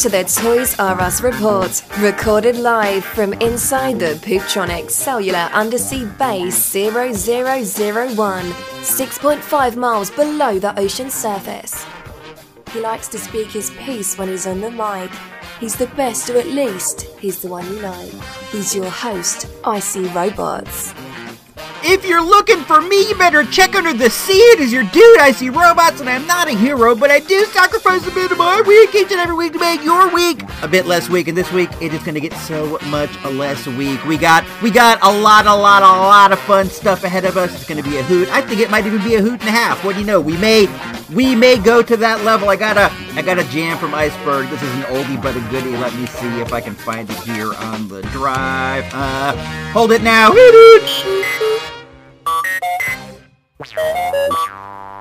To the Toys R Us report, recorded live from inside the Pooptronic Cellular Undersea Base 0001, 6.5 miles below the ocean surface. He likes to speak his piece when he's on the mic. He's the best, or at least, he's the one you know. He's your host, IC Robots. If you're looking for me, you better check under the sea. It is your dude. I see robots, and I'm not a hero, but I do sacrifice a bit of my week each and every week to make your week a bit less week. And this week, it is going to get so much less week. We got we got a lot, a lot, a lot of fun stuff ahead of us. It's going to be a hoot. I think it might even be a hoot and a half. What do you know? We may we may go to that level. I got a I got a jam from Iceberg. This is an oldie but a goodie. Let me see if I can find it here on the drive. Uh, hold it now.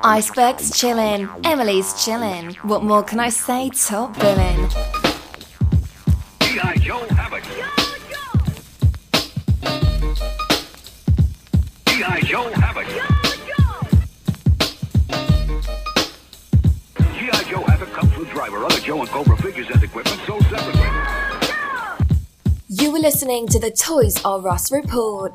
Iceberg's chillin', Emily's chillin'. What more can I say? Top billin'. G.I. Joe have it. G.I. Joe have Joe and Cobra figures and equipment sold separately. You were listening to the Toys R Us report.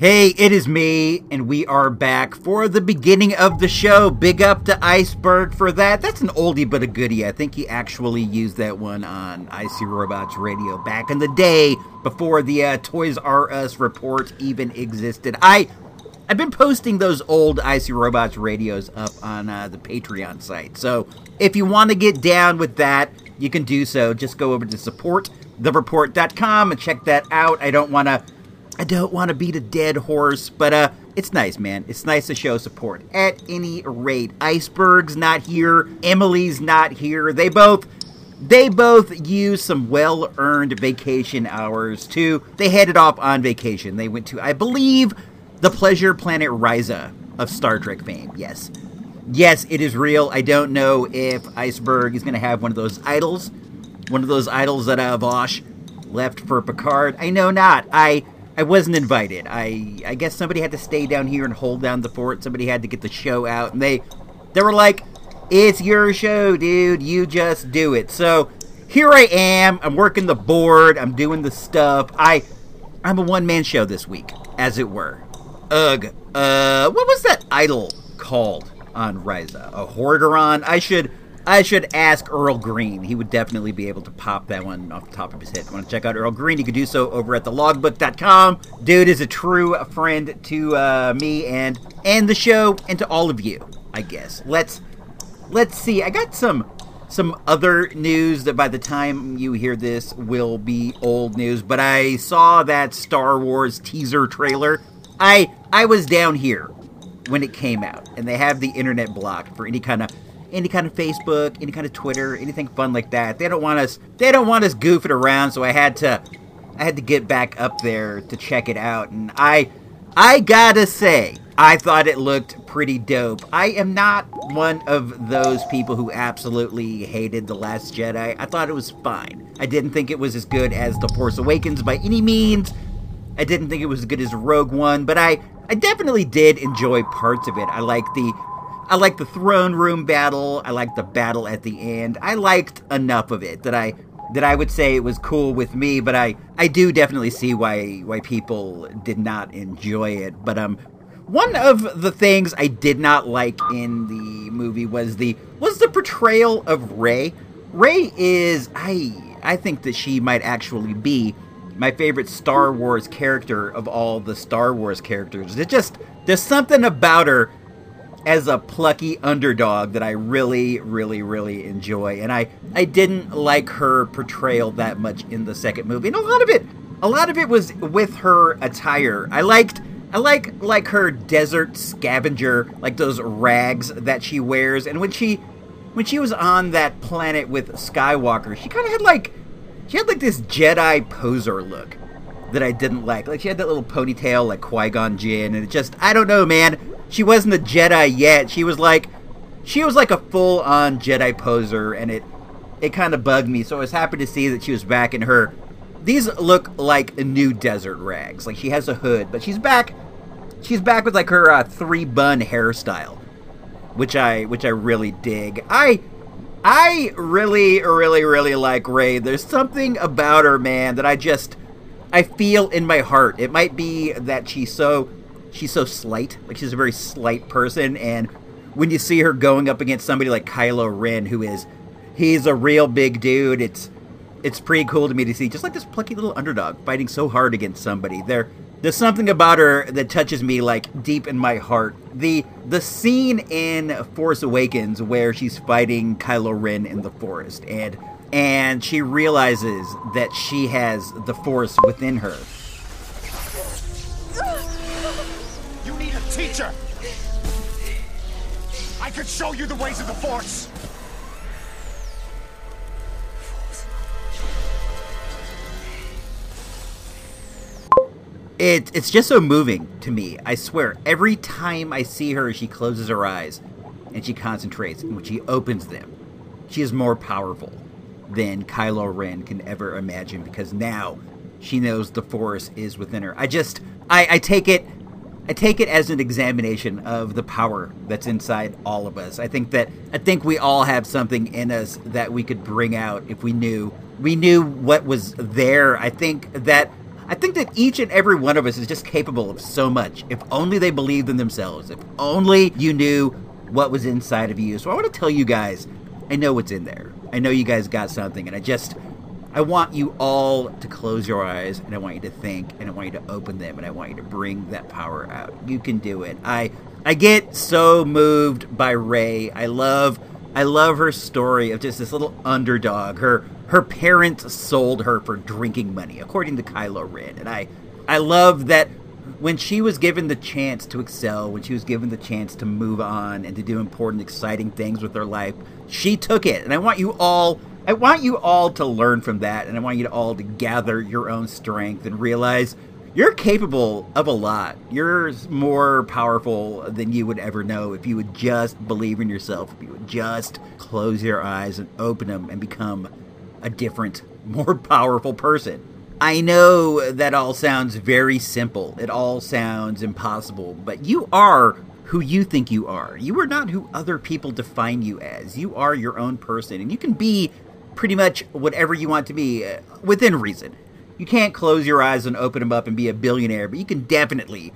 Hey, it is me, and we are back for the beginning of the show. Big up to Iceberg for that. That's an oldie but a goodie. I think he actually used that one on IC Robots Radio back in the day before the uh, Toys R Us report even existed. I I've been posting those old IC Robots radios up on uh, the Patreon site. So if you want to get down with that, you can do so. Just go over to supportthereport.com and check that out. I don't want to I don't want to beat a dead horse, but uh it's nice, man. It's nice to show support. At any rate, Iceberg's not here, Emily's not here. They both they both used some well-earned vacation hours too. They headed off on vacation. They went to I believe the Pleasure Planet Risa of Star Trek fame. Yes. Yes, it is real. I don't know if Iceberg is going to have one of those idols, one of those idols that uh, Vash left for Picard. I know not. I I wasn't invited. I I guess somebody had to stay down here and hold down the fort. Somebody had to get the show out, and they they were like, "It's your show, dude. You just do it." So here I am. I'm working the board. I'm doing the stuff. I I'm a one man show this week, as it were. Ugh. Uh, what was that idol called on Risa? A Horderon? I should I should ask Earl Green. He would definitely be able to pop that one off the top of his head. Want to check out Earl Green? You can do so over at thelogbook.com. Dude is a true friend to uh, me and and the show and to all of you. I guess. Let's let's see. I got some some other news that by the time you hear this will be old news. But I saw that Star Wars teaser trailer. I I was down here when it came out, and they have the internet blocked for any kind of any kind of Facebook, any kind of Twitter, anything fun like that. They don't want us they don't want us goofing around, so I had to I had to get back up there to check it out and I I gotta say, I thought it looked pretty dope. I am not one of those people who absolutely hated The Last Jedi. I thought it was fine. I didn't think it was as good as The Force Awakens by any means. I didn't think it was as good as Rogue One, but I I definitely did enjoy parts of it. I like the I like the throne room battle. I like the battle at the end. I liked enough of it that I that I would say it was cool with me, but I I do definitely see why why people did not enjoy it. But um one of the things I did not like in the movie was the was the portrayal of Rey. Ray is I I think that she might actually be my favorite Star Wars character of all the Star Wars characters. It just there's something about her as a plucky underdog that I really, really, really enjoy. And I, I didn't like her portrayal that much in the second movie. And a lot of it a lot of it was with her attire. I liked I like like her desert scavenger, like those rags that she wears. And when she when she was on that planet with Skywalker, she kind of had like she had like this Jedi poser look that I didn't like. Like she had that little ponytail like Qui Gon Jinn, and it just I don't know, man. She wasn't a Jedi yet. She was like she was like a full on Jedi poser, and it it kind of bugged me. So I was happy to see that she was back in her. These look like new desert rags. Like she has a hood, but she's back. She's back with like her uh, three bun hairstyle, which I which I really dig. I I really, really, really like Rey. There's something about her, man, that I just I feel in my heart. It might be that she's so she's so slight, like she's a very slight person, and when you see her going up against somebody like Kylo Ren, who is he's a real big dude, it's it's pretty cool to me to see just like this plucky little underdog fighting so hard against somebody. There there's something about her that touches me like deep in my heart. The the scene in Force Awakens where she's fighting Kylo Ren in the forest and and she realizes that she has the force within her. You need a teacher! I could show you the ways of the Force! It, it's just so moving to me. I swear, every time I see her, she closes her eyes and she concentrates. And when she opens them, she is more powerful than Kylo Ren can ever imagine because now she knows the Force is within her. I just, I, I take it. I take it as an examination of the power that's inside all of us. I think that I think we all have something in us that we could bring out if we knew we knew what was there. I think that I think that each and every one of us is just capable of so much if only they believed in themselves. If only you knew what was inside of you. So I want to tell you guys, I know what's in there. I know you guys got something and I just I want you all to close your eyes and I want you to think and I want you to open them and I want you to bring that power out. You can do it. I I get so moved by Rey. I love I love her story of just this little underdog. Her her parents sold her for drinking money, according to Kylo Ren. And I I love that when she was given the chance to excel, when she was given the chance to move on and to do important, exciting things with her life, she took it. And I want you all I want you all to learn from that, and I want you to all to gather your own strength and realize you're capable of a lot. You're more powerful than you would ever know if you would just believe in yourself, if you would just close your eyes and open them and become a different, more powerful person. I know that all sounds very simple. It all sounds impossible, but you are who you think you are. You are not who other people define you as. You are your own person, and you can be pretty much whatever you want to be uh, within reason. You can't close your eyes and open them up and be a billionaire, but you can definitely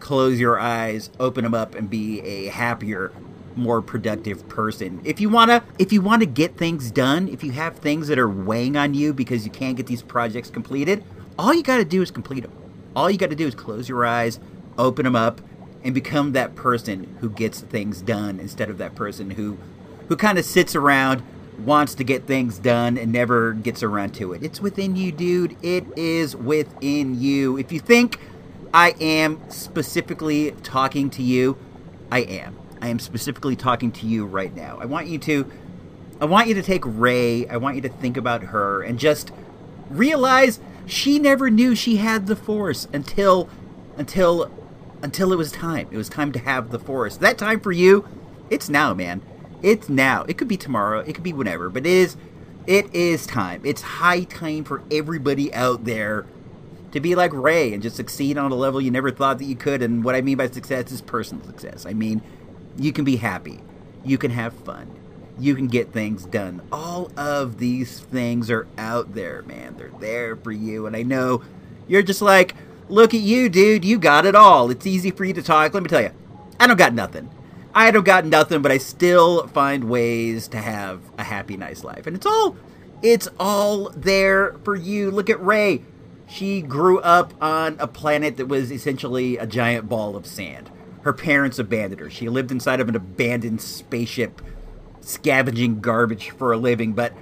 close your eyes, open them up, and be a happier, more productive person. If you wanna, if you want to get things done, if you have things that are weighing on you because you can't get these projects completed, all you got to do is complete them. All you got to do is close your eyes, open them up, and become that person who gets things done instead of that person who, who kind of sits around wants to get things done and never gets around to it. It's within you, dude. It is within you. If you think I am specifically talking to you, I am. I am specifically talking to you right now. I want you to I want you to take Rey, I want you to think about her and just realize she never knew she had the force until until until it was time. It was time to have the force. That time for you, it's now, man. It's now. It could be tomorrow. It could be whenever. But it is. It is time. It's high time for everybody out there to be like Rey and just succeed on a level you never thought that you could. And what I mean by success is personal success. I mean, you can be happy. You can have fun. You can get things done. All of these things are out there, man. They're there for you. And I know you're just like, look at you, dude. You got it all. It's easy for you to talk. Let me tell you, I don't got nothing. I don't gotten nothing, but I still find ways to have a happy, nice life. And it's all, it's all there for you. Look at Rey. She grew up on a planet that was essentially a giant ball of sand. Her parents abandoned her. She lived inside of an abandoned spaceship, scavenging garbage for a living, but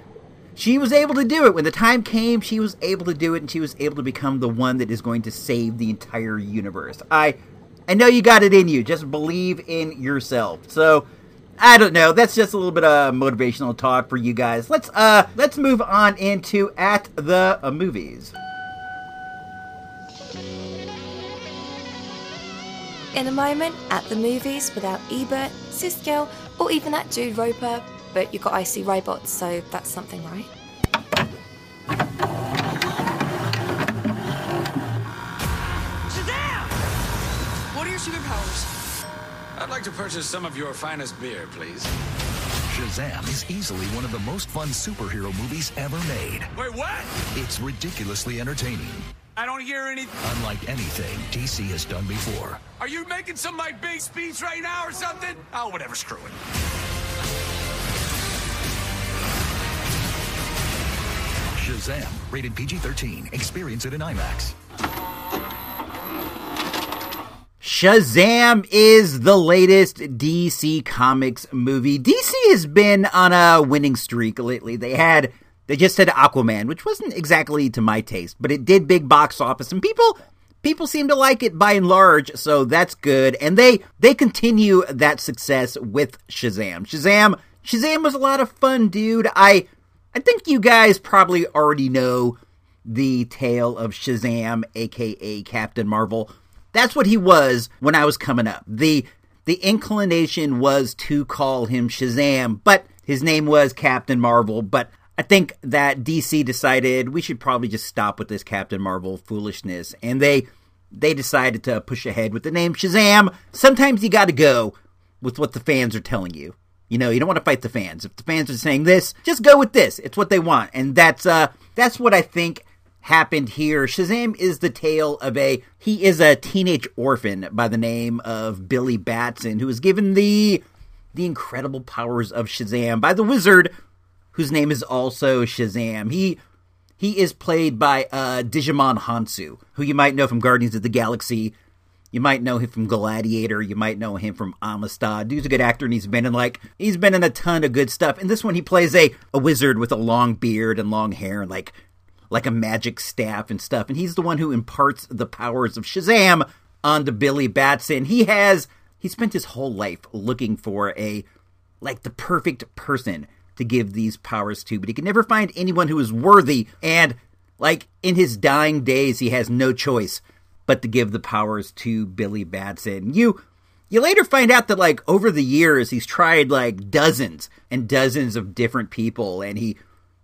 she was able to do it. When the time came, she was able to do it, and she was able to become the one that is going to save the entire universe. I, I know you got it in you. Just believe in yourself. So, I don't know. That's just a little bit of motivational talk for you guys. Let's uh, let's move on into at the movies. In a moment, at the movies without Ebert, Siskel, or even that dude Roper, but you've got IC Robots, so that's something, right? Superpowers? I'd like to purchase some of your finest beer, please. Shazam is easily one of the most fun superhero movies ever made. Wait, what? It's ridiculously entertaining, I don't hear any. unlike anything DC has done before. Are you making some of my big speech right now or something? Oh, whatever, screw it. Shazam, rated PG 13. Experience it in IMAX. Shazam is the latest DC Comics movie. DC has been on a winning streak lately. They had they just had Aquaman, which wasn't exactly to my taste, but it did big box office and people people seem to like it by and large, so that's good. And they they continue that success with Shazam. Shazam Shazam was a lot of fun, dude. I I think you guys probably already know the tale of Shazam, aka Captain Marvel. That's what he was when I was coming up. The the inclination was to call him Shazam, but his name was Captain Marvel, but I think that DC decided we should probably just stop with this Captain Marvel foolishness and they they decided to push ahead with the name Shazam. Sometimes you got to go with what the fans are telling you. You know, you don't want to fight the fans. If the fans are saying this, just go with this. It's what they want. And that's uh that's what I think happened here. Shazam is the tale of a he is a teenage orphan by the name of Billy Batson who was given the the incredible powers of Shazam by the wizard whose name is also Shazam. He he is played by uh, Djimon Hounsou, who you might know from Guardians of the Galaxy. You might know him from Gladiator. You might know him from Amistad. Dude's a good actor, and he's been in like he's been in a ton of good stuff. In this one, he plays a a wizard with a long beard and long hair, and like like a magic staff and stuff. And he's the one who imparts the powers of Shazam onto Billy Batson. He has he spent his whole life looking for a like the perfect person to give these powers to, but he can never find anyone who is worthy. And like in his dying days, he has no choice but to give the powers to Billy Batson. You you later find out that like over the years he's tried like dozens and dozens of different people and he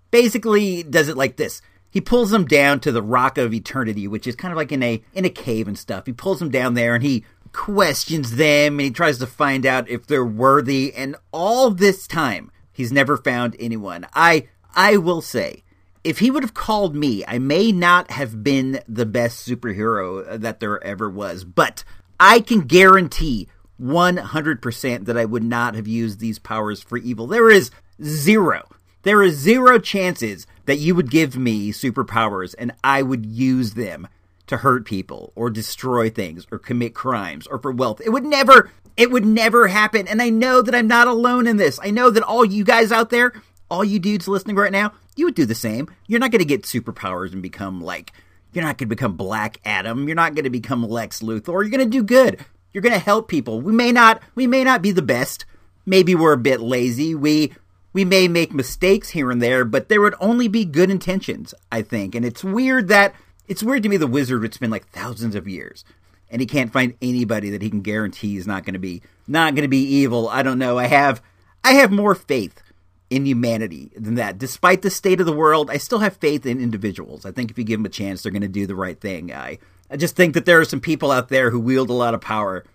basically does it like this. He pulls them down to the rock of eternity, which is kind of like in a in a cave and stuff. He pulls them down there and he questions them and he tries to find out if they're worthy and all this time he's never found anyone. I I will say if he would have called me, I may not have been the best superhero that there ever was, but I can guarantee 100% that I would not have used these powers for evil. There is zero. There is zero chances that you would give me superpowers and I would use them to hurt people or destroy things or commit crimes or for wealth. It would never it would never happen. And I know that I'm not alone in this. I know that all you guys out there, all you dudes listening right now, you would do the same. You're not going to get superpowers and become like you're not going to become Black Adam. You're not going to become Lex Luthor. You're going to do good. You're going to help people. We may not we may not be the best. Maybe we're a bit lazy. We we may make mistakes here and there, but there would only be good intentions, I think. And it's weird that it's weird to me the wizard would spend like thousands of years and he can't find anybody that he can guarantee is not going to be not going to be evil. I don't know. I have I have more faith in humanity than that. Despite the state of the world, I still have faith in individuals. I think if you give them a chance, they're going to do the right thing. I I just think that there are some people out there who wield a lot of power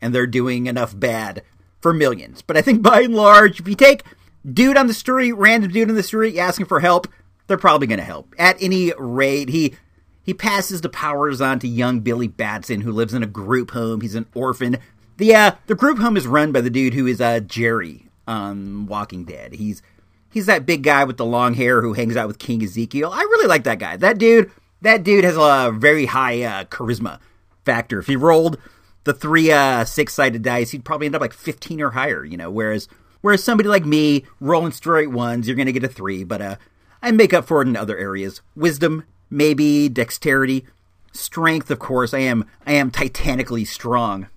and they're doing enough bad for millions. But I think by and large, if you take dude on the street, random dude on the street asking for help, they're probably going to help. At any rate, he he passes the powers on to young Billy Batson, who lives in a group home. He's an orphan. The uh, the group home is run by the dude who is uh, Jerry on Walking Dead. He's he's that big guy with the long hair who hangs out with King Ezekiel. I really like that guy. That dude that dude has a very high uh, charisma factor. If he rolled the three uh, six sided dice, he'd probably end up like fifteen or higher. You know, whereas whereas somebody like me rolling straight ones, you're gonna get a three, but uh, I make up for it in other areas. Wisdom, maybe dexterity, strength. Of course, I am I am titanically strong,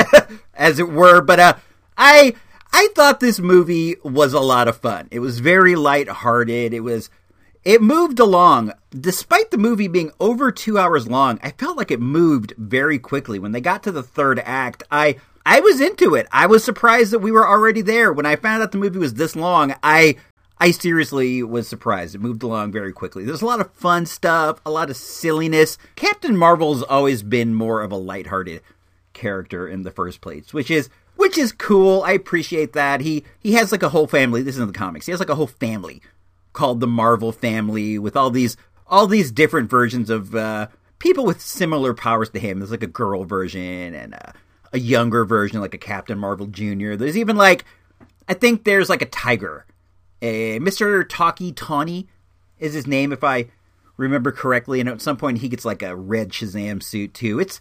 as it were. But uh, I I thought this movie was a lot of fun. It was very lighthearted. It was it moved along. Despite the movie being over two hours long, I felt like it moved very quickly. When they got to the third act, I I was into it. I was surprised that we were already there. When I found out the movie was this long, I I seriously was surprised. It moved along very quickly. There's a lot of fun stuff, a lot of silliness. Captain Marvel's always been more of a lighthearted character in the first place, which is which is cool. I appreciate that. He he has like a whole family. This is in the comics. He has like a whole family called the Marvel family with all these all these different versions of uh, people with similar powers to him. There's like a girl version and a, a younger version, like a Captain Marvel Jr. There's even like I think there's like a tiger. A Mr. Tawky Tawny is his name if I remember correctly, and at some point he gets like a red Shazam suit too. It's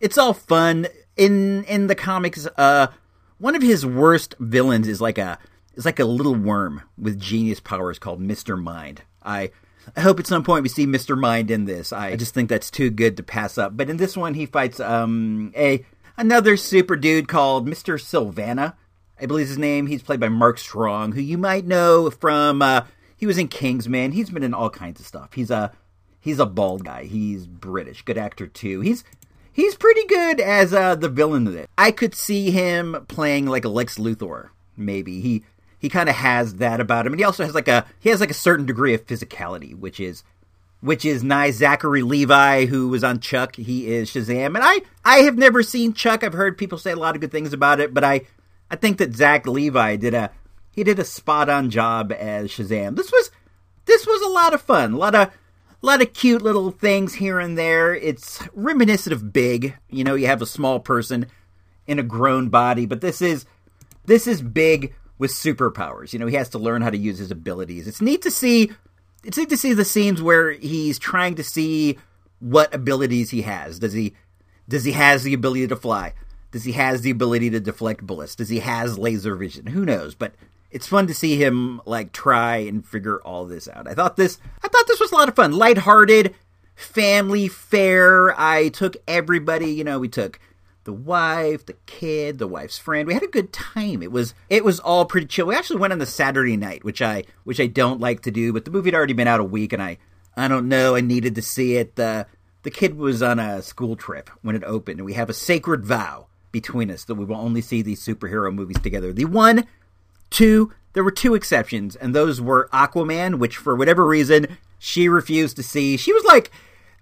it's all fun. In in the comics, uh one of his worst villains is like a is like a little worm with genius powers called Mr. Mind. I I hope at some point we see Mr. Mind in this. I just think that's too good to pass up. But in this one he fights um a another super dude called Mr. Sivana. I believe his name. He's played by Mark Strong, who you might know from uh he was in Kingsman. He's been in all kinds of stuff. He's a he's a bald guy. He's British. Good actor too. He's he's pretty good as uh, the villain of it. I could see him playing like a Lex Luthor. Maybe he he kind of has that about him, and he also has like a he has like a certain degree of physicality, which is which is nice. Zachary Levi, who was on Chuck, he is Shazam, and I I have never seen Chuck. I've heard people say a lot of good things about it, but I I think that Zach Levi did a he did a spot on job as Shazam. This was this was a lot of fun, a lot of a lot of cute little things here and there. It's reminiscent of Big. You know, you have a small person in a grown body, but this is this is Big with superpowers. You know, he has to learn how to use his abilities. It's neat to see it's neat to see the scenes where he's trying to see what abilities he has. Does he does he has the ability to fly? Does he has the ability to deflect bullets? Does he has laser vision? Who knows? But it's fun to see him like try and figure all this out. I thought this I thought this was a lot of fun. Lighthearted, family fair. I took everybody, you know, we took the wife, the kid, the wife's friend. We had a good time. It was it was all pretty chill. We actually went on the Saturday night, which I which I don't like to do, but the movie had already been out a week and I I don't know, I needed to see it. The the kid was on a school trip when it opened, and we have a sacred vow between us that we will only see these superhero movies together. The one Two, there were two exceptions, and those were Aquaman, which for whatever reason she refused to see. She was like,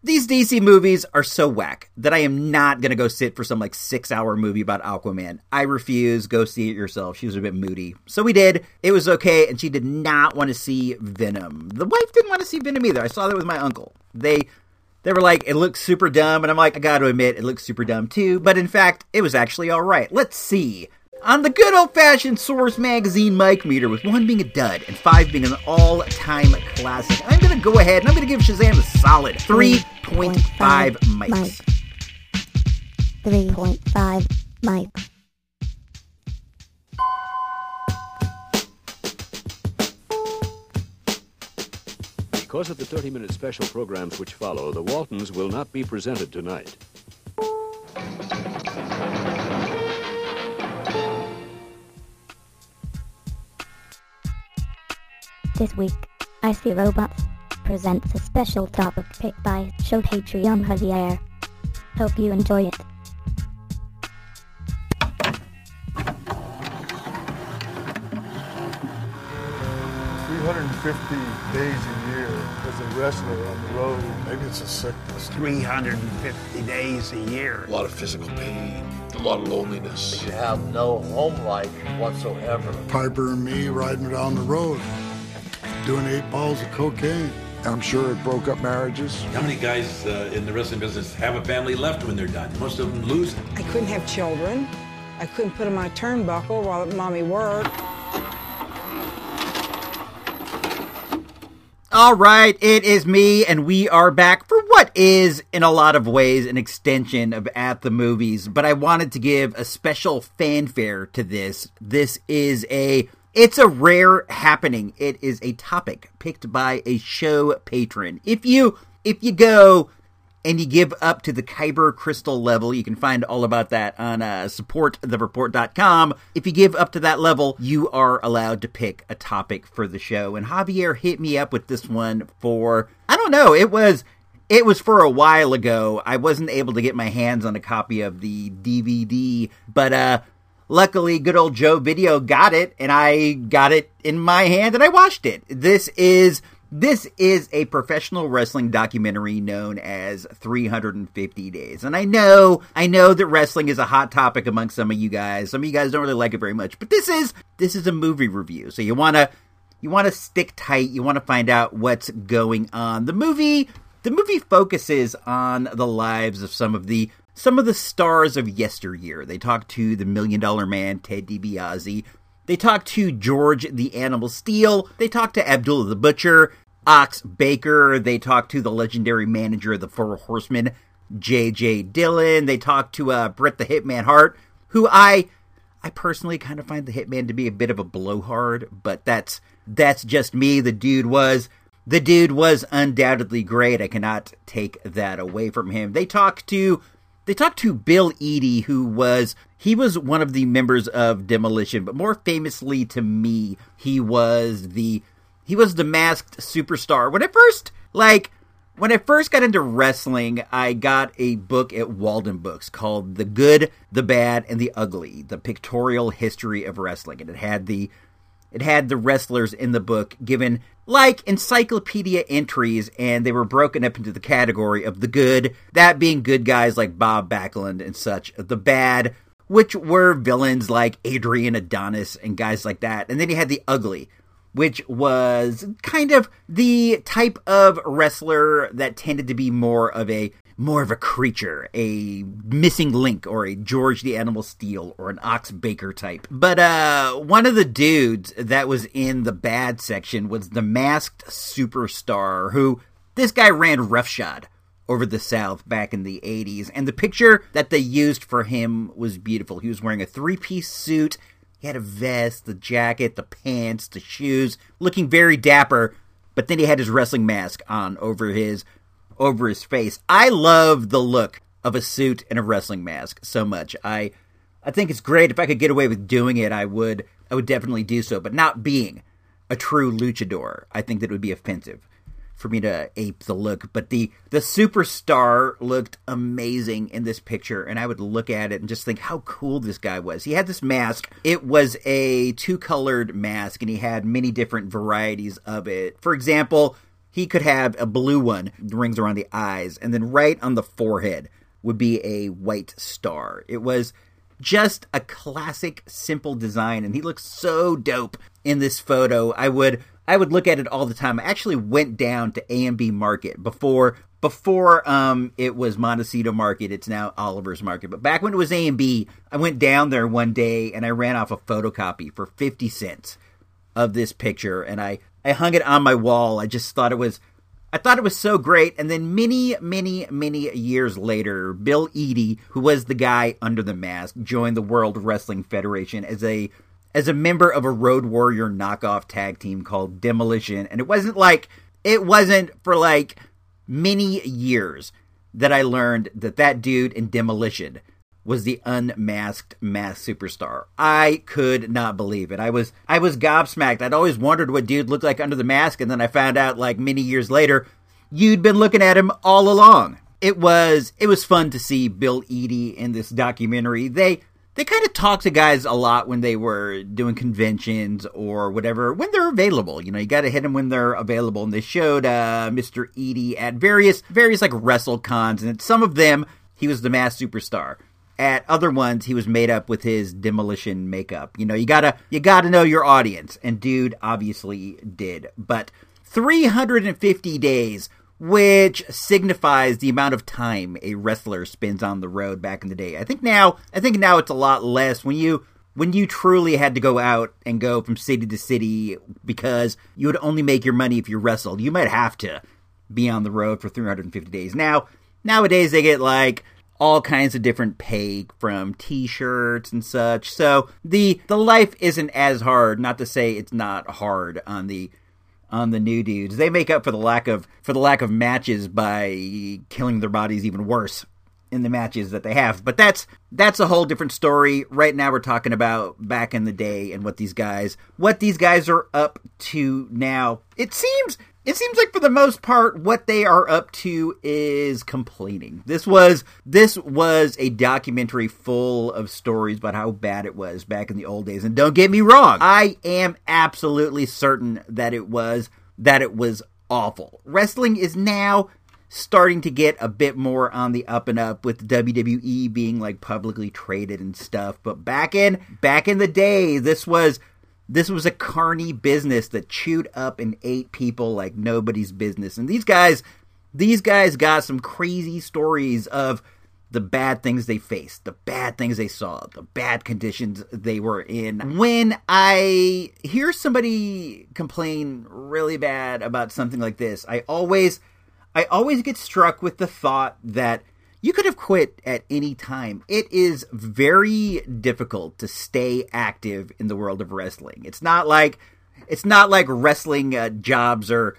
these DC movies are so whack that I am not going to go sit for some like six hour movie about Aquaman. I refuse. Go see it yourself. She was a bit moody. So we did. It was okay. And she did not want to see Venom. The wife didn't want to see Venom either. I saw that with my uncle. They. They were like, it looks super dumb. And I'm like, I got to admit, it looks super dumb too. But in fact, it was actually all right. Let's see on the good old fashioned Source Magazine mic meter, with one being a dud and five being an all time classic, I'm going to go ahead and I'm going to give Shazam a solid 3.5 mics. 3.5 mics. Because of the 30 minute special programs which follow, the Waltons will not be presented tonight. This week, I See Robots presents a special topic picked by Shohei Trium Javier. Hope you enjoy it. Three hundred and fifty days a year as a wrestler on the road. Maybe it's a sickness. 350 days a year. A lot of physical pain, a lot of loneliness. You have no home life whatsoever. Piper and me riding down the road, doing eight balls of cocaine. I'm sure it broke up marriages. How many guys uh, in the wrestling business have a family left when they're done? Most of them lose it. I couldn't have children. I couldn't put on my turnbuckle while mommy worked. All right, it is me, and we are back for what is, in a lot of ways, an extension of At the Movies. But I wanted to give a special fanfare to this. This is a. It's a rare happening. It is a topic picked by a show patron. If you if you go and you give up to the Kyber crystal level, you can find all about that on uh, supportthereport.com. If you give up to that level, you are allowed to pick a topic for the show. And Javier hit me up with this one for, I don't know, it was. It was for a while ago. I wasn't able to get my hands on a copy of the DVD, but uh luckily good old Joe Video got it and I got it in my hand and I watched it. This is this is a professional wrestling documentary known as 350 Days. And I know, I know that wrestling is a hot topic among some of you guys. Some of you guys don't really like it very much, but this is this is a movie review. So you want to you want to stick tight. You want to find out what's going on. The movie the movie focuses on the lives of some of the some of the stars of yesteryear. They talk to the Million Dollar Man, Ted DiBiase. They talk to George the Animal Steele. They talk to Abdullah the Butcher, Ox Baker. They talk to the legendary manager of the Four Horsemen, J.J. Dillon. They talk to uh, Bret the Hitman Hart, who I I personally kind of find the Hitman to be a bit of a blowhard, but that's that's just me. The dude was the dude was undoubtedly great. I cannot take that away from him. They talked to they talked to Bill Eadie, who was he was one of the members of Demolition, but more famously to me, he was the he was the masked superstar. When I first like when I first got into wrestling, I got a book at Walden Books called The Good, the Bad, and the Ugly: The Pictorial History of Wrestling, and it had the it had the wrestlers in the book given like encyclopedia entries, and they were broken up into the category of the good, that being good guys like Bob Backlund and such, the bad, which were villains like Adrian Adonis and guys like that, and then you had the ugly, which was kind of the type of wrestler that tended to be more of a more of a creature, a missing link, or a George the Animal Steele, or an Ox Baker type. But uh, one of the dudes that was in the bad section was the masked superstar who this guy ran roughshod over the South back in the 80s. And the picture that they used for him was beautiful. He was wearing a three piece suit, he had a vest, the jacket, the pants, the shoes, looking very dapper. But then he had his wrestling mask on over his over his face. I love the look of a suit and a wrestling mask so much. I I think it's great. If I could get away with doing it, I would I would definitely do so, but not being a true luchador. I think that would be offensive for me to ape the look, but the the superstar looked amazing in this picture and I would look at it and just think how cool this guy was. He had this mask. It was a two-colored mask and he had many different varieties of it. For example, he could have a blue one, rings around the eyes, and then right on the forehead would be a white star. It was just a classic, simple design, and he looks so dope in this photo. I would I would look at it all the time. I actually went down to A&B Market before before um it was Montecito Market. It's now Oliver's Market. But back when it was A and B, I went down there one day and I ran off a photocopy for 50 cents of this picture and I I hung it on my wall. I just thought it was I thought it was so great. And then many, many, many years later, Bill Eadie, who was the guy under the mask, joined the World Wrestling Federation as a as a member of a Road Warrior knockoff tag team called Demolition. And it wasn't like it wasn't for like many years that I learned that that dude in Demolition was the unmasked masked superstar. I could not believe it. I was I was gobsmacked. I'd always wondered what dude looked like under the mask, and then I found out like many years later, you'd been looking at him all along. It was it was fun to see Bill Eadie in this documentary. They they kind of talked to guys a lot when they were doing conventions or whatever when they're available. You know, you got to hit them when they're available. And they showed uh, Mr. Eadie at various various like wrestle cons, and some of them he was the masked superstar at other ones he was made up with his demolition makeup you know you gotta you gotta know your audience and dude obviously did but 350 days which signifies the amount of time a wrestler spends on the road back in the day. I think now, I think now it's a lot less when you when you truly had to go out and go from city to city because you would only make your money if you wrestled. You might have to be on the road for 350 days. Now, nowadays they get like all kinds of different pay from t-shirts and such. So the the life isn't as hard, not to say it's not hard on the on the new dudes. They make up for the lack of for the lack of matches by killing their bodies even worse in the matches that they have. But that's that's a whole different story. Right now we're talking about back in the day and what these guys what these guys are up to now. It seems it seems like for the most part what they are up to is complaining. This was this was a documentary full of stories about how bad it was back in the old days. And don't get me wrong, I am absolutely certain that it was that it was awful. Wrestling is now starting to get a bit more on the up and up with WWE being like publicly traded and stuff. But back in back in the day, this was this was a carny business that chewed up and ate people like nobody's business. And these guys these guys got some crazy stories of the bad things they faced, the bad things they saw, the bad conditions they were in. When I hear somebody complain really bad about something like this, I always I always get struck with the thought that you could have quit at any time. It is very difficult to stay active in the world of wrestling. It's not like it's not like wrestling uh, jobs are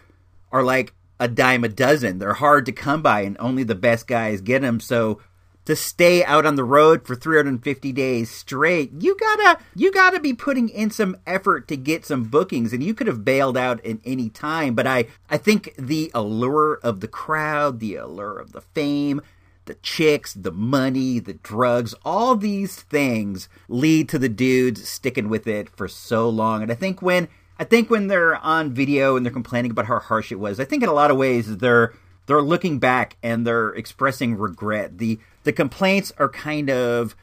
are like a dime a dozen. They're hard to come by, and only the best guys get them. So to stay out on the road for 350 days straight you gotta you gotta be putting in some effort to get some bookings and you could have bailed out at any time but i i think the allure of the crowd the allure of the fame the chicks, the money, the drugs, all these things lead to the dudes sticking with it for so long. And I think when I think when they're on video and they're complaining about how harsh it was, I think in a lot of ways they're they're looking back and they're expressing regret. The the complaints are kind of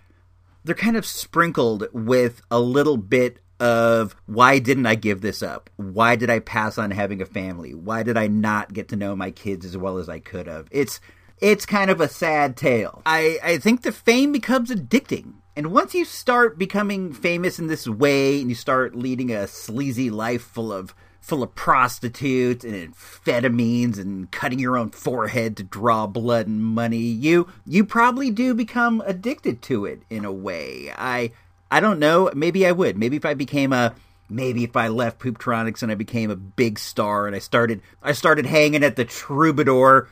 they're kind of sprinkled with a little bit of why didn't I give this up? Why did I pass on having a family? Why did I not get to know my kids as well as I could have? It's it's kind of a sad tale. I, I think the fame becomes addicting. And once you start becoming famous in this way and you start leading a sleazy life full of full of prostitutes and amphetamines and cutting your own forehead to draw blood and money, you you probably do become addicted to it in a way. I I don't know, maybe I would. Maybe if I became a maybe if I left Pooptronics and I became a big star and I started I started hanging at the Troubadour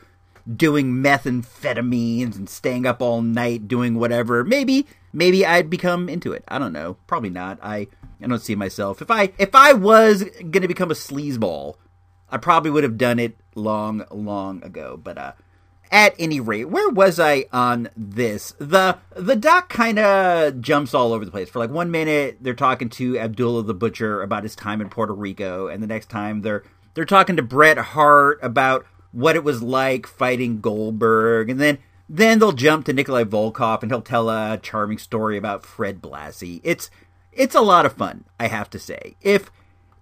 doing methamphetamines and staying up all night doing whatever, maybe maybe I'd become into it. I don't know. Probably not. I I don't see myself. If I if I was going to become a sleazeball, I probably would have done it long long ago, but uh at any rate, where was I on this? The the doc kind of jumps all over the place. For like one minute, they're talking to Abdullah the Butcher about his time in Puerto Rico, and the next time they're they're talking to Bret Hart about what it was like fighting Goldberg, and then then they'll jump to Nikolai Volkov and he'll tell a charming story about Fred Blassie. It's it's a lot of fun, I have to say. If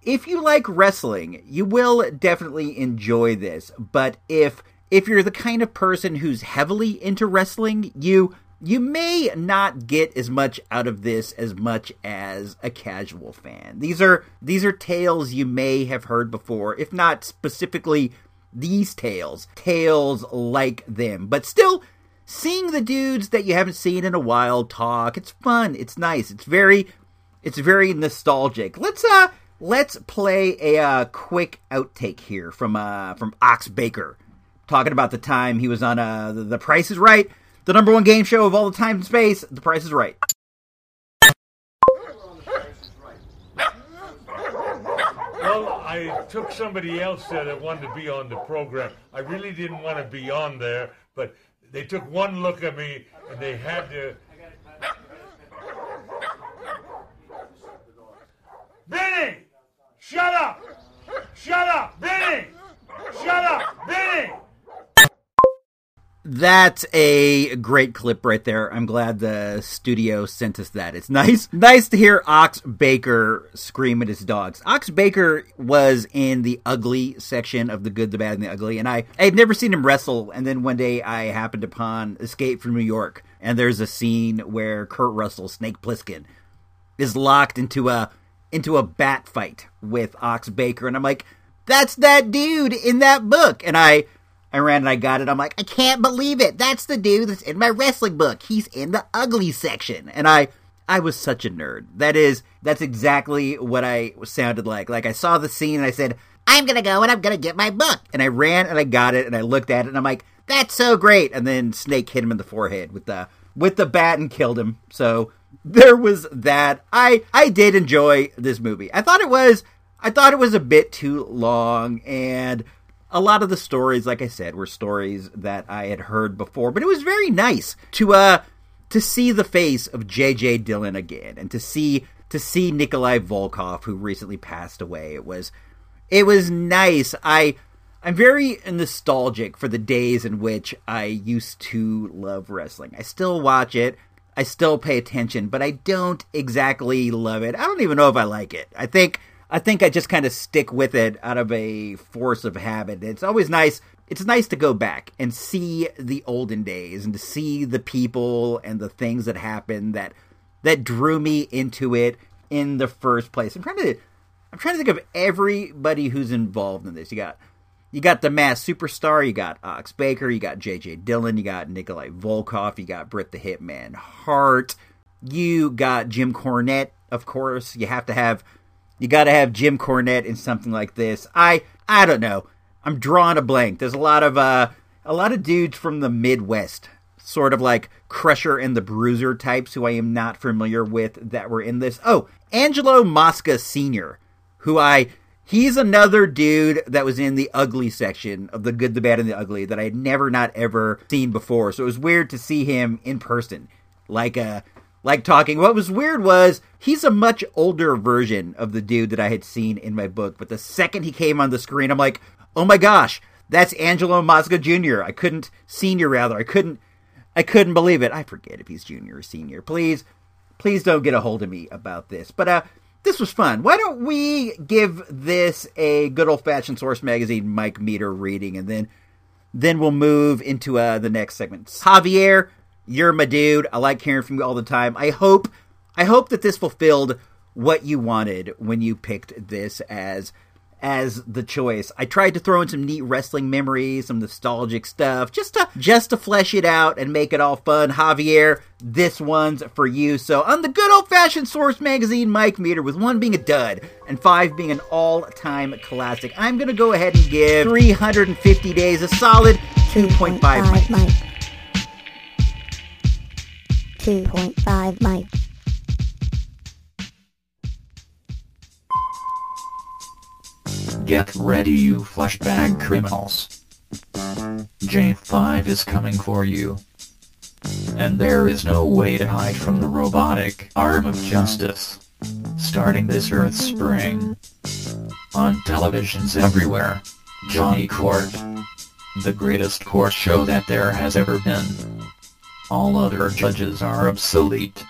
if you like wrestling, you will definitely enjoy this. But if if you're the kind of person who's heavily into wrestling, you you may not get as much out of this as much as a casual fan. These are these are tales you may have heard before, if not specifically these tales, tales like them. But still, seeing the dudes that you haven't seen in a while talk, it's fun, it's nice, it's very, it's very nostalgic. Let's uh, let's play a uh, quick outtake here from uh from Ox Baker, talking about the time he was on uh the, Price is Right, the number one game show of all the time and space. The Price is Right. I took somebody else there that wanted to be on the program. I really didn't want to be on there, but they took one look at me and they had to. Vinny! Shut up! Shut up! Vinny! Shut up! Vinny! That's a great clip right there. I'm glad the studio sent us that. It's nice, nice to hear Ox Baker scream at his dogs. Ox Baker was in the ugly section of the Good, the Bad, and the Ugly, and I I had never seen him wrestle. And then one day I happened upon Escape from New York, and there's a scene where Kurt Russell, Snake Plissken, is locked into a into a bat fight with Ox Baker, and I'm like, that's that dude in that book, and I I ran and I got it. I'm like, I can't believe it. That's the dude that's in my wrestling book. He's in the ugly section. And I I was such a nerd. That is that's exactly what I sounded like. Like I saw the scene and I said, I'm going to go and I'm going to get my book. And I ran and I got it and I looked at it and I'm like, that's so great. And then Snake hit him in the forehead with the with the bat and killed him. So there was that. I I did enjoy this movie. I thought it was I thought it was a bit too long and a lot of the stories, like I said, were stories that I had heard before, but it was very nice to uh to see the face of J.J. Dillon again and to see to see Nikolai Volkov, who recently passed away. It was it was nice. I I'm very nostalgic for the days in which I used to love wrestling. I still watch it. I still pay attention, but I don't exactly love it. I don't even know if I like it. I think I think I just kind of stick with it out of a force of habit. It's always nice. It's nice to go back and see the olden days and to see the people and the things that happened that that drew me into it in the first place. I'm trying to I'm trying to think of everybody who's involved in this. You got you got the Masked Superstar, you got Ox Baker, you got JJ Dillon, you got Nikolai Volkov, you got Bret the Hitman Hart, you got Jim Cornette, of course. You have to have you got to have Jim Cornette in something like this. I I don't know. I'm drawing a blank. There's a lot of uh a lot of dudes from the Midwest, sort of like Crusher and the Bruiser types who I am not familiar with that were in this. Oh, Angelo Mosca Sr., who I he's another dude that was in the ugly section of the good, the bad, and the ugly that I had never not ever seen before. So it was weird to see him in person. Like uh like talking. What was weird was he's a much older version of the dude that I had seen in my book. But the second he came on the screen, I'm like, oh my gosh, that's Angelo Mosca Jr. I couldn't senior rather. I couldn't I couldn't believe it. I forget if he's junior or senior. Please, please don't get a hold of me about this. But uh this was fun. Why don't we give this a good old fashioned source magazine Mike Meter reading and then then we'll move into uh, the next segment. Javier, you're my dude. I like hearing from you all the time. I hope I hope that this fulfilled what you wanted when you picked this as as the choice. I tried to throw in some neat wrestling memories, some nostalgic stuff, just to just to flesh it out and make it all fun. Javier, this one's for you. So on the good old fashioned source magazine Mike meter, with one being a dud and five being an all time classic, I'm gonna go ahead and give 350 days a solid 2.5 Mike. Mike. 2.5 Mike. Get ready, you flashbag criminals. J5 is coming for you. And there is no way to hide from the robotic arm of justice. Starting this Earth spring. On televisions everywhere. Johnny Court. The greatest court show that there has ever been. All other judges are obsolete.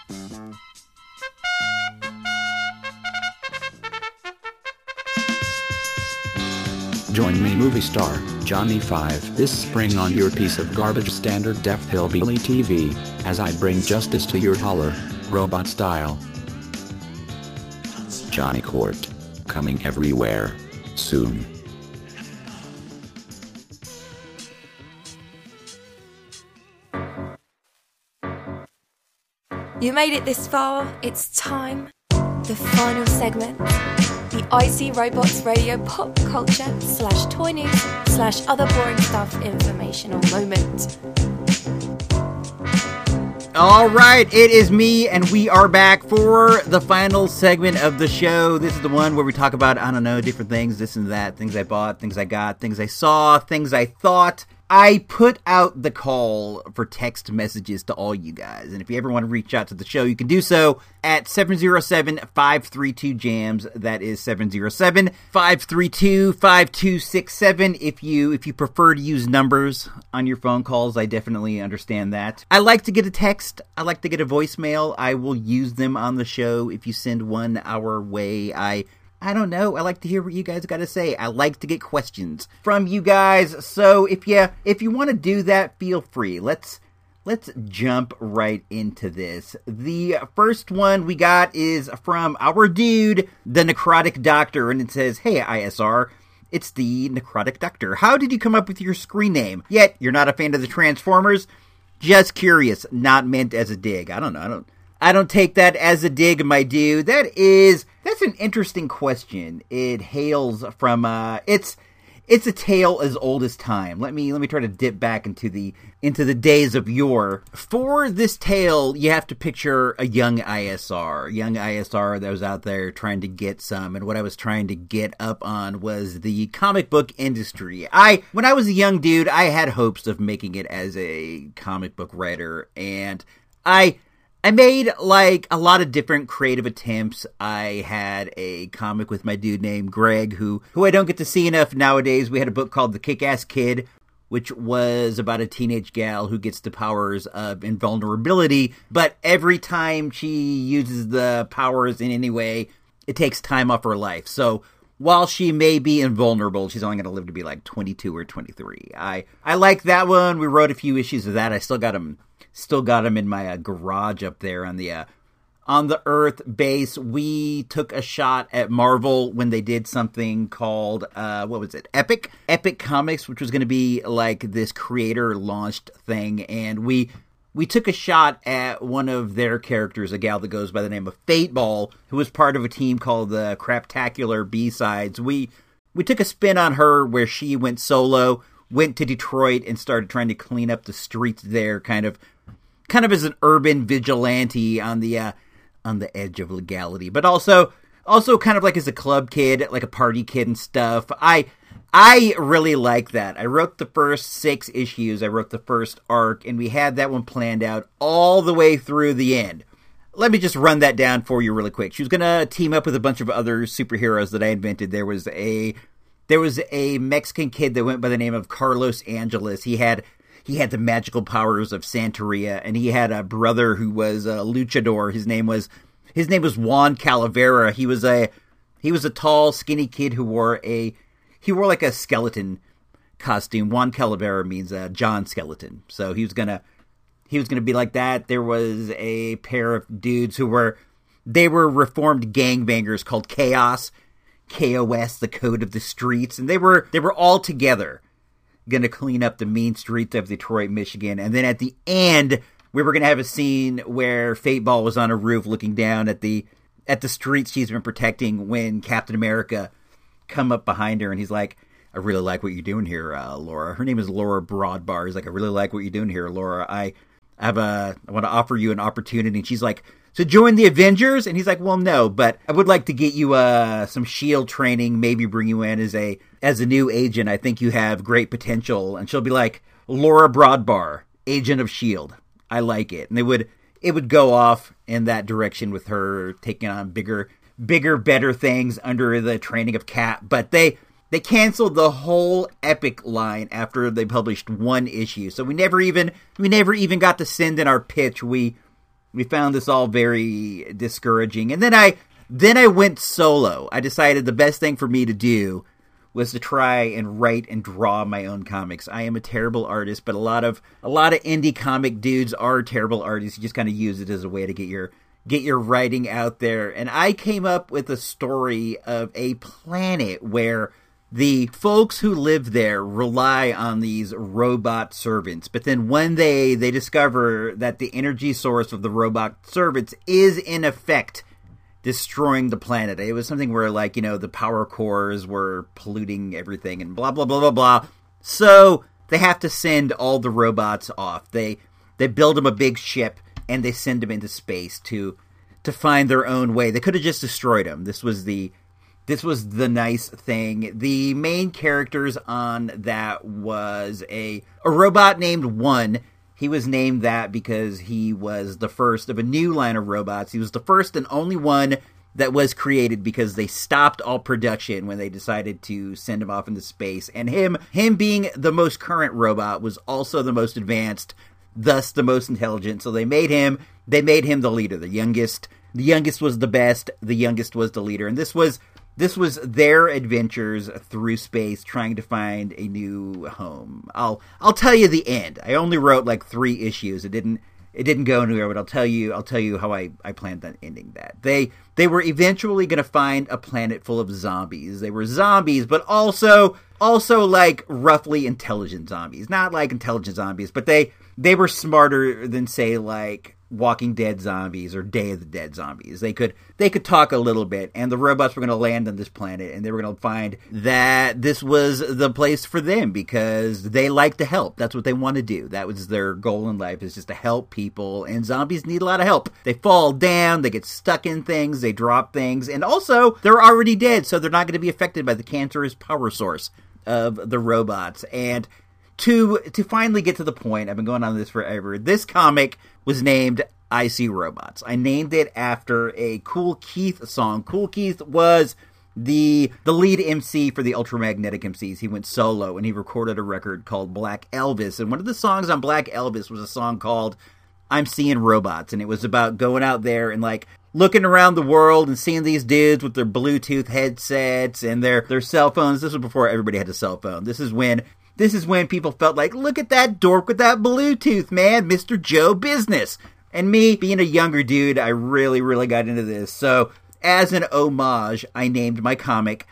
Join me movie star, Johnny 5 this spring on your piece of garbage standard def hillbilly TV, as I bring justice to your holler, robot style. Johnny Court. Coming everywhere. Soon. You made it this far, it's time. The final segment. The IC Robots Radio pop culture slash toy news slash other boring stuff informational moment. All right, it is me, and we are back for the final segment of the show. This is the one where we talk about, I don't know, different things, this and that, things I bought, things I got, things I saw, things I thought, I put out the call for text messages to all you guys. And if you ever want to reach out to the show, you can do so at 707-532-JAMS. That is 707-532-5267. If you if you prefer to use numbers on your phone calls, I definitely understand that. I like to get a text. I like to get a voicemail. I will use them on the show if you send one our way. I I don't know. I like to hear what you guys got to say. I like to get questions from you guys. So if you if you want to do that, feel free. Let's let's jump right into this. The first one we got is from our dude, the Necrotic Doctor, and it says, "Hey ISR." It's the Necrotic Doctor. How did you come up with your screen name? Yet you're not a fan of the Transformers? Just curious, not meant as a dig. I don't know. I don't I don't take that as a dig, my dude. That is that's an interesting question. It hails from uh it's it's a tale as old as time. Let me let me try to dip back into the into the days of yore. For this tale, you have to picture a young ISR, young ISR that was out there trying to get some. And what I was trying to get up on was the comic book industry. I when I was a young dude, I had hopes of making it as a comic book writer, and I I made like a lot of different creative attempts. I had a comic with my dude named Greg, who who I don't get to see enough nowadays. We had a book called The Kick Ass Kid, which was about a teenage gal who gets the powers of invulnerability, but every time she uses the powers in any way, it takes time off her life. So while she may be invulnerable, she's only going to live to be like 22 or 23. I I like that one. We wrote a few issues of that. I still got them still got them in my uh, garage up there on the uh, on the Earth base. We took a shot at Marvel when they did something called uh, what was it? Epic Epic Comics, which was going to be like this creator launched thing, and we we took a shot at one of their characters, a gal that goes by the name of Fateball, who was part of a team called the Craptacular B Sides. We we took a spin on her where she went solo, went to Detroit and started trying to clean up the streets there, kind of kind of as an urban vigilante on the uh, on the edge of legality, but also also kind of like as a club kid, like a party kid and stuff. I I really like that. I wrote the first six issues. I wrote the first arc, and we had that one planned out all the way through the end. Let me just run that down for you really quick. She was gonna team up with a bunch of other superheroes that I invented. There was a there was a Mexican kid that went by the name of Carlos Angeles. He had he had the magical powers of Santeria, and he had a brother who was a luchador. His name was his name was Juan Calavera. He was a he was a tall, skinny kid who wore a he wore like a skeleton costume. Juan Calavera means uh, John Skeleton, so he was gonna he was gonna be like that. There was a pair of dudes who were they were reformed gangbangers called Chaos. KOS, the code of the streets, and they were they were all together going to clean up the mean streets of Detroit, Michigan. And then at the end, we were going to have a scene where Fate Ball was on a roof looking down at the at the streets she's been protecting when Captain America come up behind her and he's like, I really like what you're doing here, uh, Laura. Her name is Laura Broadbar. He's like, I really like what you're doing here, Laura. I have a, I want to offer you an opportunity. And she's like, to join the Avengers? And he's like, well, no, but I would like to get you uh, some shield training, maybe bring you in as a as a new agent. I think you have great potential. And she'll be like, Laura Broadbar, agent of shield. I like it. And they would it would go off in that direction with her taking on bigger bigger better things under the training of Cap, but they they canceled the whole epic line after they published one issue. So we never even we never even got to send in our pitch. We we found this all very discouraging. And then I then I went solo. I decided the best thing for me to do was to try and write and draw my own comics. I am a terrible artist, but a lot of a lot of indie comic dudes are terrible artists. You just kind of use it as a way to get your get your writing out there. And I came up with a story of a planet where the folks who live there rely on these robot servants. But then when they they discover that the energy source of the robot servants is in effect destroying the planet. It was something where like you know the power cores were polluting everything and blah blah blah blah blah. So they have to send all the robots off. They they build them a big ship and they send them into space to to find their own way. They could have just destroyed them this was the this was the nice thing. The main characters on that was a a robot named One. He was named that because he was the first of a new line of robots. He was the first and only one that was created because they stopped all production when they decided to send him off into space. And him him being the most current robot was also the most advanced, thus the most intelligent. So they made him they made him the leader, the youngest. The youngest was the best, the youngest was the leader. And this was this was their adventures through space trying to find a new home. I'll I'll tell you the end. I only wrote like 3 issues. It didn't it didn't go anywhere, but I'll tell you I'll tell you how I, I planned on ending that. They they were eventually to find a planet full of zombies. They were zombies, but also also like roughly intelligent zombies. Not like intelligent zombies, but they they were smarter than say like Walking Dead zombies or Day of the Dead zombies. They could they could talk a little bit, and the robots were going to land on this planet, and they were going to find that this was the place for them because they like to help. That's what they want to do. That was their goal in life is just to help people. And zombies need a lot of help. They fall down, they get stuck in things, they drop things, and also they're already dead, so they're not going to be affected by the cancerous power source of the robots. And to to finally get to the point, I've been going on this forever. This comic was named I See Robots. I named it after a Kool Keith song. Kool Keith was the the lead MC for the Ultramagnetic MCs. He went solo and he recorded a record called Black Elvis. And one of the songs on Black Elvis was a song called I'm Seeing Robots. And it was about going out there and like looking around the world and seeing these dudes with their Bluetooth headsets and their their cell phones. This was before everybody had a cell phone. This is when this is when people felt like, look at that dork with that Bluetooth, man, Mr. Joe Business. And me, being a younger dude, I really, really got into this. So, as an homage, I named my comic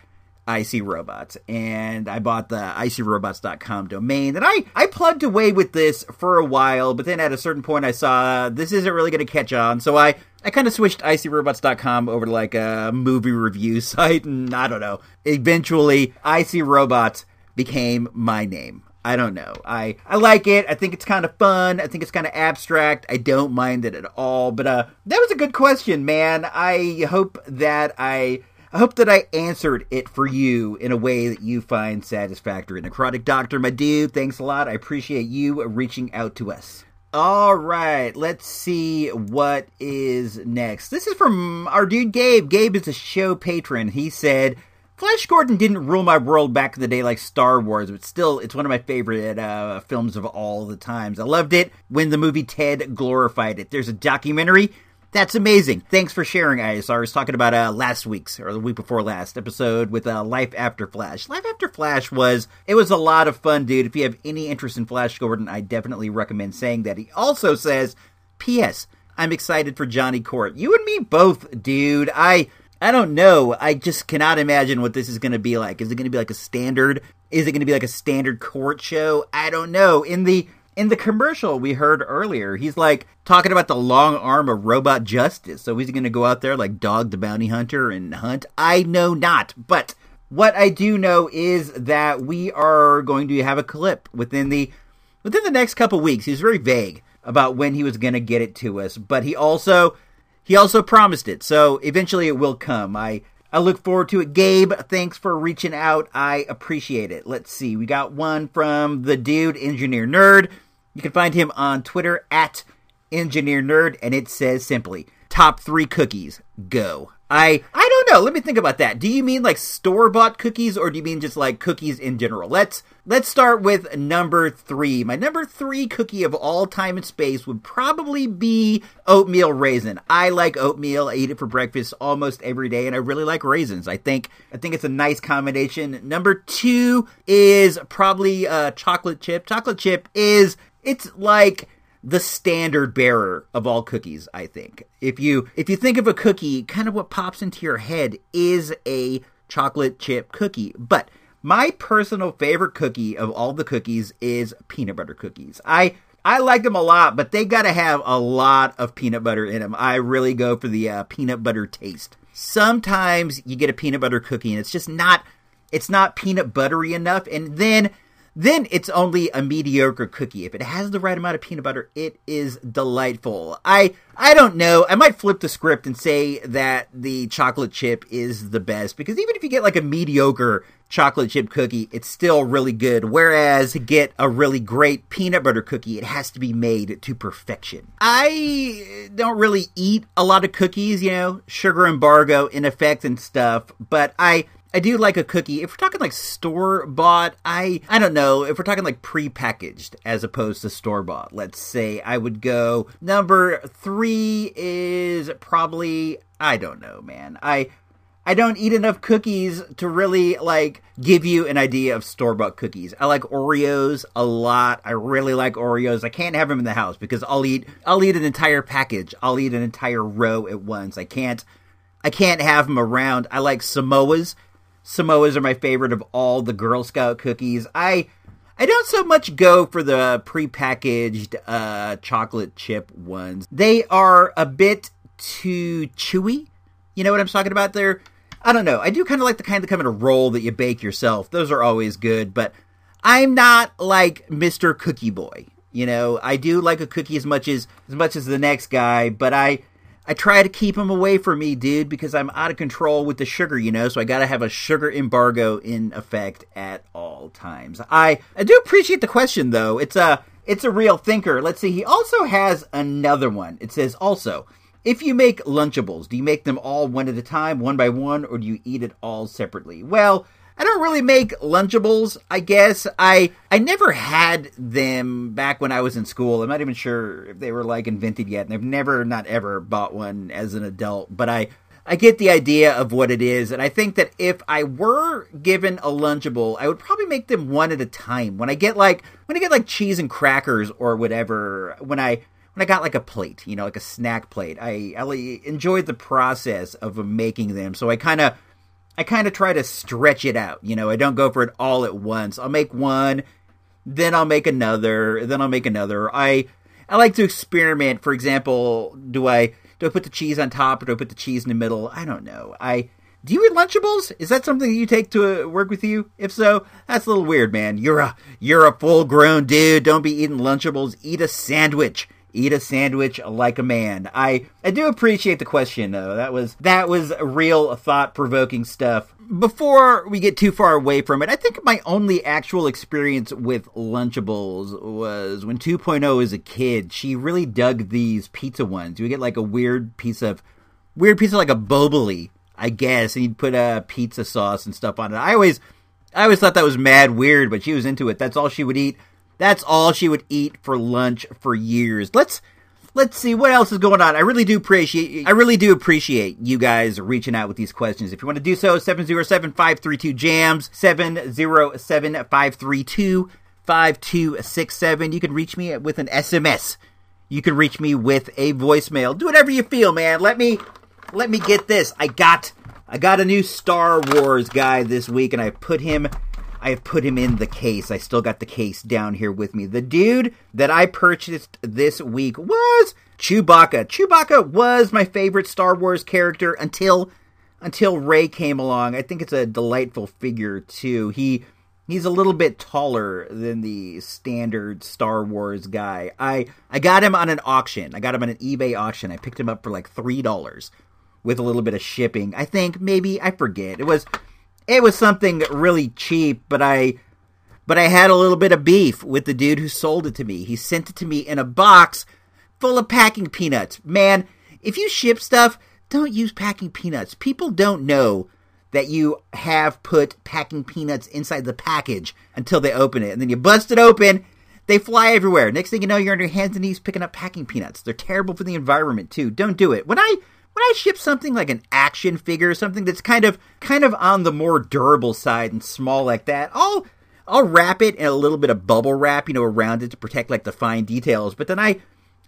I See Robots. And I bought the ICRobots.com domain. And I, I plugged away with this for a while, but then at a certain point I saw this isn't really going to catch on. So I, I kind of switched ICRobots.com over to like a movie review site. And I don't know. Eventually, I See Robots became my name. I don't know. I I like it. I think it's kind of fun. I think it's kind of abstract. I don't mind it at all. But uh that was a good question, man. I hope that I I hope that I answered it for you in a way that you find satisfactory. Necrotic Doctor, my dude, thanks a lot. I appreciate you reaching out to us. All right, let's see what is next. This is from our dude Gabe. Gabe is a show patron. He said, Flash Gordon didn't rule my world back in the day like Star Wars, but still, it's one of my favorite uh, films of all the times. I loved it when the movie Ted glorified it. There's a documentary. That's amazing. Thanks for sharing, ISR. I was talking about uh, last week's or the week before last episode with uh, Life After Flash. Life After Flash was it was a lot of fun, dude. If you have any interest in Flash Gordon, I definitely recommend saying that. He also says, "P.S. I'm excited for Johnny Court. You and me both, dude. I." I don't know. I just cannot imagine what this is going to be like. Is it going to be like a standard? Is it going to be like a standard court show? I don't know. In the in the commercial we heard earlier, he's like talking about the long arm of robot justice. So he's going to go out there like Dog the Bounty Hunter and hunt? I know not. But what I do know is that we are going to have a clip within the within the next couple weeks. He's very vague about when he was going to get it to us, but he also he also promised it, so eventually it will come. I I look forward to it. Gabe, thanks for reaching out. I appreciate it. Let's see. We got one from the dude Engineer Nerd. You can find him on Twitter at Engineer Nerd, and it says simply top three cookies. Go. I I don't know. Let me think about that. Do you mean like store bought cookies, or do you mean just like cookies in general? Let's let's start with number three. My number three cookie of all time and space would probably be oatmeal raisin. I like oatmeal. I eat it for breakfast almost every day, and I really like raisins. I think I think it's a nice combination. Number two is probably uh, chocolate chip. Chocolate chip is it's like the standard bearer of all cookies i think. If you if you think of a cookie kind of what pops into your head is a chocolate chip cookie. But my personal favorite cookie of all the cookies is peanut butter cookies. I i like them a lot but they gotta have a lot of peanut butter in them. I really go for the uh, peanut butter taste. Sometimes you get a peanut butter cookie and it's just not it's not peanut buttery enough and then then it's only a mediocre cookie. If it has the right amount of peanut butter, it is delightful. I I don't know. I might flip the script and say that the chocolate chip is the best because even if you get like a mediocre chocolate chip cookie, it's still really good. Whereas to get a really great peanut butter cookie, it has to be made to perfection. I don't really eat a lot of cookies, you know, sugar embargo in effect and stuff, but I I do like a cookie. If we're talking like store bought, I I don't know. If we're talking like pre-packaged as opposed to store bought, let's say I would go number 3 is probably I don't know, man. I I don't eat enough cookies to really like give you an idea of store bought cookies. I like Oreos a lot. I really like Oreos. I can't have them in the house because I'll eat I'll eat an entire package. I'll eat an entire row at once. I can't I can't have them around. I like Samoas. Samoas are my favorite of all the Girl Scout cookies. I I don't so much go for the prepackaged uh, chocolate chip ones. They are a bit too chewy. You know what I'm talking about? They're I don't know. I do kind of like the kind that come in a roll that you bake yourself. Those are always good, but I'm not like Mr. Cookie Boy. You know, I do like a cookie as much as as much as the next guy, but I I try to keep them away from me, dude, because I'm out of control with the sugar, you know, so I gotta have a sugar embargo in effect at all times. I, I do appreciate the question though. It's a, it's a real thinker. Let's see, he also has another one. It says also, if you make Lunchables, do you make them all one at a time, one by one, or do you eat it all separately? Well, I don't really make Lunchables, I guess. I I never had them back when I was in school. I'm not even sure if they were like invented yet, and I've never not ever bought one as an adult, but I I get the idea of what it is, and I think that if I were given a Lunchable, I would probably make them one at a time. When I get like when I get like cheese and crackers or whatever, when I when I got like a plate, you know, like a snack plate, I, I enjoyed the process of making them. So I kind of I kind of try to stretch it out. You know, I don't go for it all at once. I'll make one, then I'll make another, then I'll make another. I I like to experiment. For example, do I do I put the cheese on top or do I put the cheese in the middle? I don't know. I do you eat Lunchables? Is that something that you take to uh, work with you? If so, that's a little weird, man. You're a you're a full grown dude. Don't be eating Lunchables. Eat a sandwich eat a sandwich like a man. I I do appreciate the question though. That was that was real thought provoking stuff. Before we get too far away from it, I think my only actual experience with Lunchables was when 2.0 was a kid. She really dug these pizza ones. You get like a weird piece of weird piece of like a boboli, I guess, and you'd put a pizza sauce and stuff on it. I always I always thought that was mad weird, but she was into it. That's all she would eat. That's all she would eat for lunch for years. Let's let's see what else is going on. I really do appreciate I really do appreciate you guys reaching out with these questions. If you want to do so, 707-532 jams, 707-532-5267. You can reach me with an SMS. You can reach me with a voicemail. Do whatever you feel, man. Let me let me get this. I got I got a new Star Wars guy this week and I put him I have put him in the case. I still got the case down here with me. The dude that I purchased this week was Chewbacca. Chewbacca was my favorite Star Wars character until until Rey came along. I think it's a delightful figure too. He he's a little bit taller than the standard Star Wars guy. I I got him on an auction. I got him on an eBay auction. I picked him up for like three dollars with a little bit of shipping. I think maybe I forget. It was it was something really cheap, but I but I had a little bit of beef with the dude who sold it to me. He sent it to me in a box full of packing peanuts. Man, if you ship stuff, don't use packing peanuts. People don't know that you have put packing peanuts inside the package until they open it. And then you bust it open, they fly everywhere. Next thing you know, you're on your hands and knees picking up packing peanuts. They're terrible for the environment too. Don't do it. When I when I ship something like an action figure, or something that's kind of kind of on the more durable side and small like that, I'll I'll wrap it in a little bit of bubble wrap, you know, around it to protect like the fine details. But then I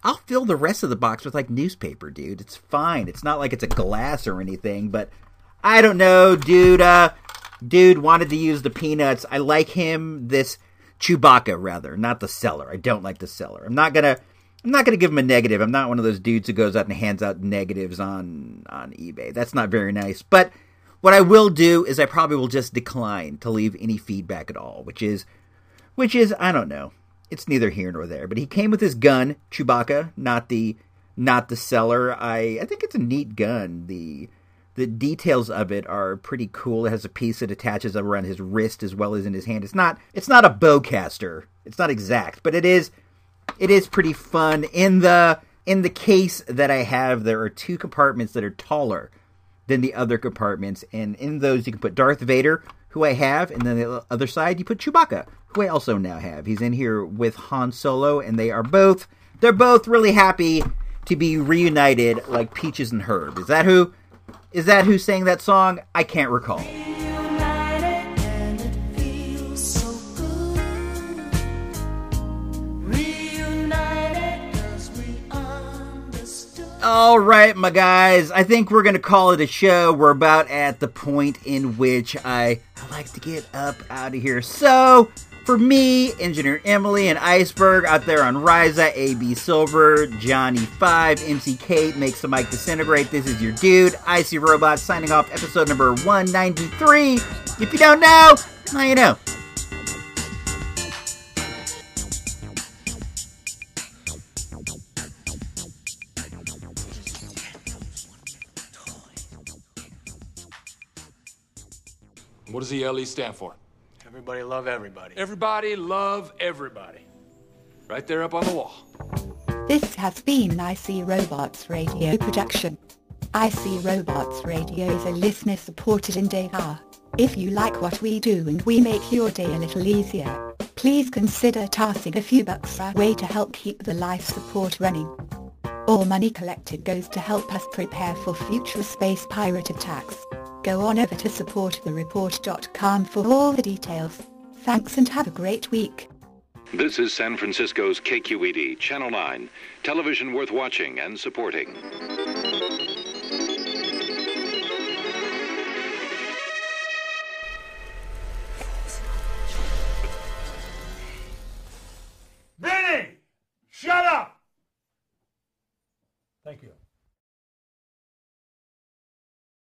I'll fill the rest of the box with like newspaper, dude. It's fine. It's not like it's a glass or anything, but I don't know, dude. Uh, dude wanted to use the peanuts. I like him. This Chewbacca, rather, not the seller. I don't like the seller. I'm not gonna I'm not going to give him a negative. I'm not one of those dudes who goes out and hands out negatives on on eBay. That's not very nice. But what I will do is I probably will just decline to leave any feedback at all, which is which is I don't know. It's neither here nor there. But he came with his gun, Chewbacca, not the not the seller. I I think it's a neat gun. The the details of it are pretty cool. It has a piece that attaches around his wrist as well as in his hand. It's not it's not a bowcaster. It's not exact, but it is it is pretty fun. In the in the case that I have, there are two compartments that are taller than the other compartments, and in those you can put Darth Vader, who I have, and then the other side you put Chewbacca, who I also now have. He's in here with Han Solo, and they are both they're both really happy to be reunited like Peaches and Herb. Is that who? Is that who sang that song? I can't recall. All right, my guys. I think we're going to call it a show. We're about at the point in which I, I like to get up out of here. So, for me, Engineer Emily and Iceberg out there on Risa, AB Silver, Johnny 5, MC Kate, Makes the Mic Disintegrate. This is your dude, Icy Robot, signing off episode number 193. If you don't know, now you know. What does ELE stand for? Everybody love everybody. Everybody love everybody. Right there up on the wall. This has been an IC Robots radio production. IC Robots Radio is a listener-supported endeavor. If you like what we do and we make your day a little easier, please consider tossing a few bucks our way to help keep the life support running. All money collected goes to help us prepare for future space pirate attacks. Go on over to supportthereport.com for all the details. Thanks and have a great week. This is San Francisco's KQED, Channel 9, television worth watching and supporting. Vinny! Shut up! Thank you.